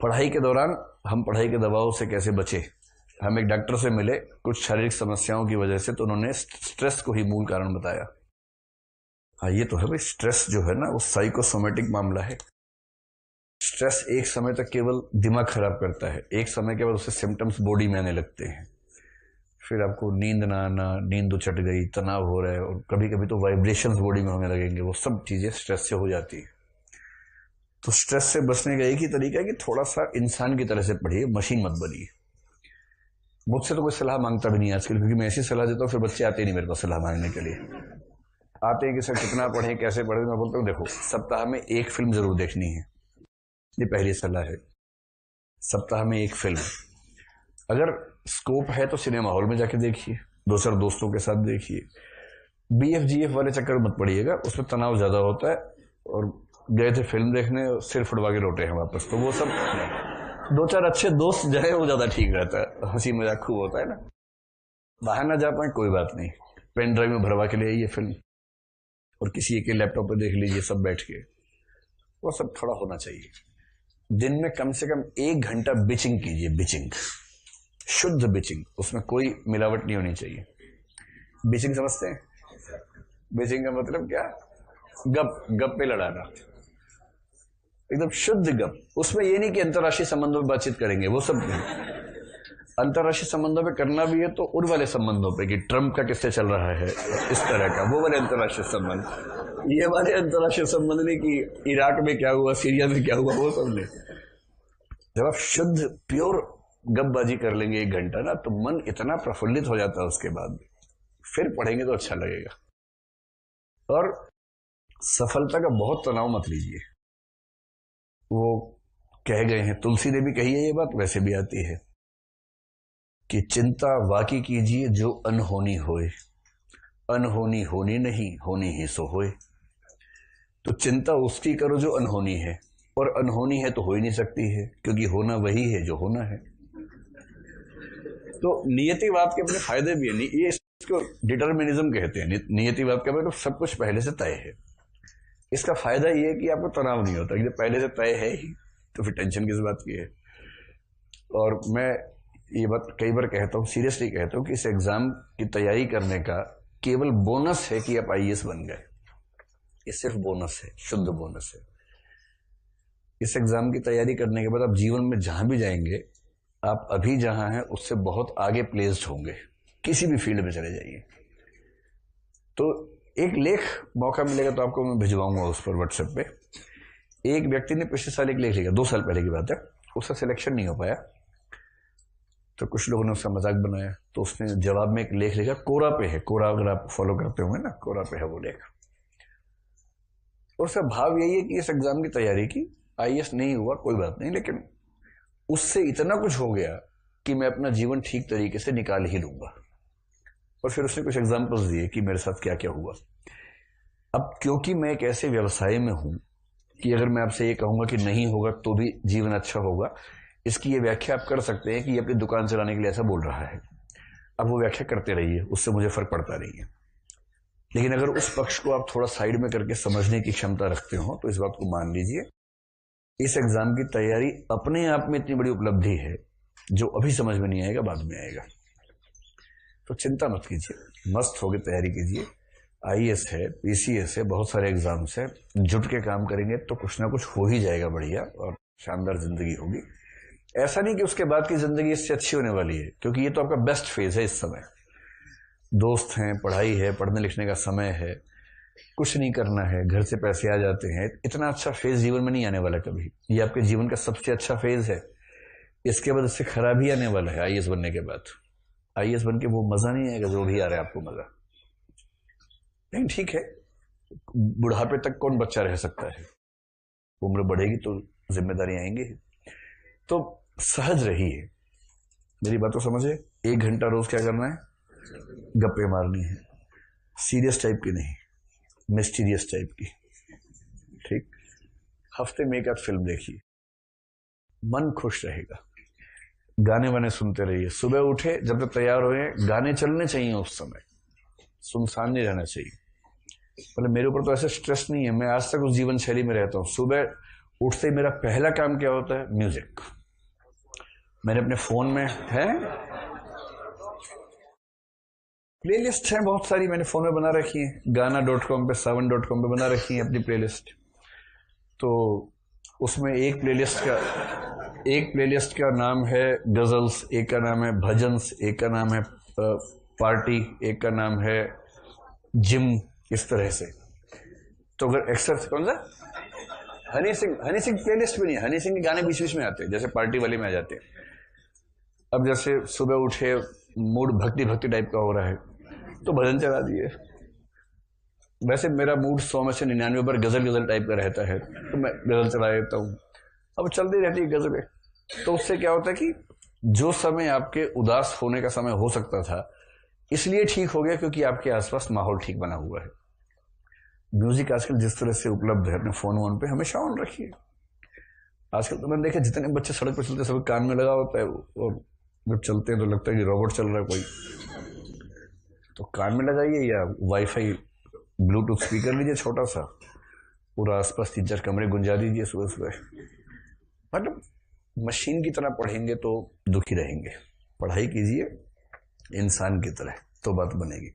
पढ़ाई के दौरान हम पढ़ाई के दबाव से कैसे बचे? हम एक डॉक्टर से मिले, कुछ शारीरिक समस्याओं की वजह से तो उन्होंने स्ट्रेस को ही मूल कारण बताया। हाँ ये तो है भाई, स्ट्रेस जो है ना, वो साइकोसोमेटिक मामला है। स्ट्रेस एक समय तक केवल दिमाग खराब करता है, एक समय के बाद उससे सिम्टम्स बॉडी में आने लगते हैं। फिर आपको नींद ना आना, नींद उचट गई, तनाव हो रहा है, और कभी कभी तो वाइब्रेशन बॉडी में होने लगेंगे, वो सब चीज़ें स्ट्रेस से हो जाती है। तो स्ट्रेस से बचने का एक ही तरीका है कि थोड़ा सा इंसान की तरह से पढ़िए मशीन मत बनिए। मुझसे तो कोई सलाह माँगता भी नहीं आजकल, क्योंकि मैं ऐसी सलाह देता हूँ, फिर बच्चे आते नहीं मेरे पास सलाह मांगने के लिए। आते हैं कि, सर, कितना पढ़े, कैसे पढ़े? मैं बोलता हूँ, देखो, सप्ताह में एक फ़िल्म ज़रूर देखनी है। ये पहली सलाह है। सप्ताह में एक फ़िल्म अगर स्कोप है तो सिनेमा हॉल में जाके देखिए, दो चार दोस्तों के साथ देखिए। बी एफ़ जी एफ़ वाले चक्कर मत पड़िएगा, उसमें तनाव ज़्यादा होता है और गए थे फ़िल्म देखने, सिर फुटवा के लौटे हैं वापस। तो वो सब दो चार अच्छे दोस्त जाए वो ज़्यादा ठीक रहता है। हँसी मज़ाक खूब होता है ना। बाहर ना जा पाए, कोई बात नहीं। पेन ड्राइव में भरवा के ले आइए फ़िल्म। और किसी एक लैपटॉप पे देख लीजिए, सब बैठ के। वो सब थोड़ा होना चाहिए। दिन में कम से कम एक घंटा बिचिंग कीजिए बिचिंग शुद्ध बिचिंग उसमें कोई मिलावट नहीं होनी चाहिए। बिचिंग समझते हैं? बिचिंग का मतलब क्या? गप गप पे लड़ाना। एकदम शुद्ध गप उसमें ये नहीं कि अंतर्राष्ट्रीय संबंधों में बातचीत करेंगे, वो सब अंतर्राष्ट्रीय संबंधों पे करना भी है तो उन वाले संबंधों पे कि ट्रंप का किससे चल रहा है, इस तरह का, वो वाले अंतर्राष्ट्रीय संबंध। ये वाले अंतर्राष्ट्रीय संबंध नहीं कि इराक में क्या हुआ, सीरिया में क्या हुआ, वो सब नहीं। जब आप शुद्ध, प्योर गपबाजी कर लेंगे एक घंटा ना तो मन इतना प्रफुल्लित हो जाता है उसके बाद। फिर पढ़ेंगे तो अच्छा लगेगा। और सफलता का बहुत तनाव मत लीजिए। वो कह गए हैं, तुलसी ने भी कही है ये बात, वैसे भी आती है कि चिंता वाकी कीजिए जो अनहोनी होए। अनहोनी होनी नहीं, होनी ही सो होए। तो चिंता उसकी करो जो अनहोनी है, और अनहोनी है तो हो ही नहीं सकती है, क्योंकि होना वही है जो होना है। तो नियतिवाद के अपने फ़ायदे भी है, ये इसको डिटर्मिनिज्म कहते हैं, नियतिवाद का मतलब सब कुछ पहले से तय है। इसका फ़ायदा ये है कि आपको तनाव नहीं होता कि पहले से तय है ही तो फिर टेंशन किस बात की है। और मैं ये बात कई बार कहता हूँ सीरियसली कहता हूँ कि इस एग्ज़ाम की तैयारी करने का केवल बोनस है कि आप आई बन गए। ये सिर्फ़ बोनस है, शुद्ध बोनस है। इस एग्ज़ाम की तैयारी करने के बाद आप जीवन में जहाँ भी जाएँगे, आप अभी जहाँ हैं, उससे बहुत आगे प्लेस्ड होंगे। किसी भी फ़ील्ड में चले जाइए। तो एक लेख मौका मिलेगा तो आपको मैं भिजवाऊँगा उस पर व्हाट्सएप पे। एक व्यक्ति ने पिछले साल एक लेख लिखा, दो साल पहले की बात है। उसका सिलेक्शन नहीं हो पाया। तो कुछ लोगों ने उसका मज़ाक बनाया। तो उसने जवाब में एक लेख लिखा, कोरा पे है। कोरा अगर आप फॉलो करते होंगे ना, कोरा पे है वो लेख। और उसका भाव यही है कि इस एग्ज़ाम की तैयारी की आई नहीं हुआ, कोई बात नहीं, लेकिन उससे इतना कुछ हो गया कि मैं अपना जीवन ठीक तरीके से निकाल ही लूँगा और फिर उसने कुछ एग्जाम्पल्स दिए कि मेरे साथ क्या क्या हुआ। अब क्योंकि मैं एक ऐसे व्यवसाय में हूँ कि अगर मैं आपसे ये कहूँगा कि नहीं होगा तो भी जीवन अच्छा होगा, इसकी ये व्याख्या आप कर सकते हैं कि ये अपनी दुकान चलाने के लिए ऐसा बोल रहा है। अब वो व्याख्या करते रहिए, उससे मुझे फ़र्क पड़ता नहीं है। लेकिन अगर उस पक्ष को आप थोड़ा साइड में करके समझने की क्षमता रखते हो तो इस बात को मान लीजिए, इस एग्ज़ाम की तैयारी अपने आप में इतनी बड़ी उपलब्धि है, जो अभी समझ में नहीं आएगा, बाद में आएगा। तो चिंता मत कीजिए, मस्त होकर तैयारी कीजिए। आई है पीसीएस है, बहुत सारे एग्ज़ाम्स है। जुट के काम करेंगे तो कुछ ना कुछ हो ही जाएगा बढ़िया और शानदार ज़िंदगी होगी। ऐसा नहीं कि उसके बाद की ज़िंदगी इससे अच्छी होने वाली है, क्योंकि ये तो आपका बेस्ट फ़ेज़ है इस समय। दोस्त हैं, पढ़ाई है, पढ़ने लिखने का समय है, कुछ नहीं करना है, घर से पैसे आ जाते हैं। इतना अच्छा फ़ेज़ जीवन में नहीं आने वाला कभी। ये आपके जीवन का सबसे अच्छा फ़ेज़ है। इसके बाद इससे खराब ही आने वाला है आईएएस बनने के बाद। आई बन के वो मज़ा नहीं आएगा, जो भी आ रहा है आपको मज़ा। नहीं, ठीक है। बुढ़ापे तक कौन बच्चा रह सकता है? उम्र बढ़ेगी तो ज़िम्मेदारी आएँगी। तो सहज रहिए मेरी बात को समझे एक घंटा रोज क्या करना है? गप्पे मारनी है। सीरियस टाइप की नहीं, मिस्टीरियस टाइप की। ठीक? हफ़्ते में एक आध फ़िल्म देखिए। मन खुश रहेगा। गाने वाने सुनते रहिए। सुबह उठे, जब तक तैयार हुए, गाने चलने चाहिए उस समय। सुनसान नहीं रहना चाहिए। मतलब मेरे ऊपर तो ऐसे स्ट्रेस नहीं है। मैं आज तक उस जीवन शैली में रहता हूँ। सुबह उठते ही मेरा पहला काम क्या होता है? म्यूज़िक मैंने अपने फ़ोन में है। प्लेलिस्ट है बहुत सारी। मैंने फ़ोन में बना रखी है। गाना डॉट कॉम पे, सावन डॉट कॉम पे बना रखी है अपनी प्लेलिस्ट तो उसमें एक प्लेलिस्ट का, एक प्लेलिस्ट का नाम है गजल्स एक का नाम है भजन्स एक का नाम है पार्टी एक का नाम है जिम इस तरह से। तो अगर एक्सरसाइज कौन सा? हनी सिंह हनी सिंह प्लेलिस्ट में नहीं हनी सिंह के गाने बीच बीच में आते हैं, जैसे पार्टी वाले में आ जाते हैं। अब जैसे सुबह उठे, मूड भक्ति भक्ति टाइप का हो रहा है तो भजन चला दिए। वैसे मेरा मूड सौ में से निन्यानवे पर गज़ल गज़ल टाइप का रहता है। तो मैं गज़ल चला देता हूँ। अब चलती रहती है गजलें। तो उससे क्या होता है कि जो समय आपके उदास होने का समय हो सकता था, इसलिए ठीक हो गया क्योंकि आपके आसपास माहौल ठीक बना हुआ है। म्यूज़िक आजकल जिस तरह से उपलब्ध है, अपने फ़ोन वोन पे हमेशा ऑन रखिए। आजकल तो मैंने देखा जितने बच्चे सड़क पर चलते सब कान में लगा होता है और जब चलते हैं तो लगता है कि रोबोट चल रहा है कोई। तो कान में लगाइए या वाईफाई ब्लूटूथ स्पीकर लीजिए छोटा सा, पूरा आसपास तीन चार कमरे गुंजा दीजिए सुबह सुबह मतलब मशीन की तरह पढ़ेंगे तो दुखी रहेंगे। पढ़ाई कीजिए, इंसान की तरह तो बात बनेगी।